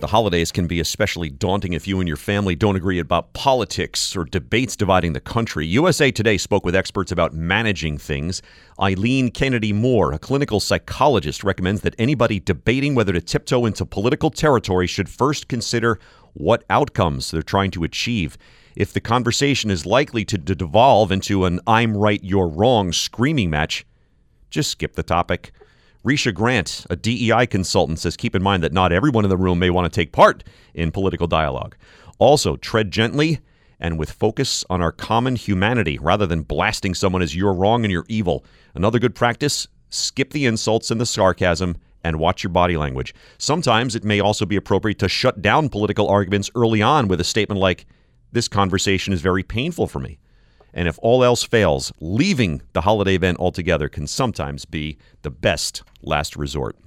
The holidays can be especially daunting if you and your family don't agree about politics or debates dividing the country. USA Today spoke with experts about managing things. Eileen Kennedy Moore, a clinical psychologist, recommends that anybody debating whether to tiptoe into political territory should first consider what outcomes they're trying to achieve. If the conversation is likely to devolve into an I'm right, you're wrong screaming match, just skip the topic. Risha Grant, a DEI consultant, says keep in mind that not everyone in the room may want to take part in political dialogue. Also, tread gently and with focus on our common humanity rather than blasting someone as you're wrong and you're evil. Another good practice skip the insults and the sarcasm and watch your body language. Sometimes it may also be appropriate to shut down political arguments early on with a statement like, This conversation is very painful for me. And if all else fails, leaving the holiday event altogether can sometimes be the best last resort.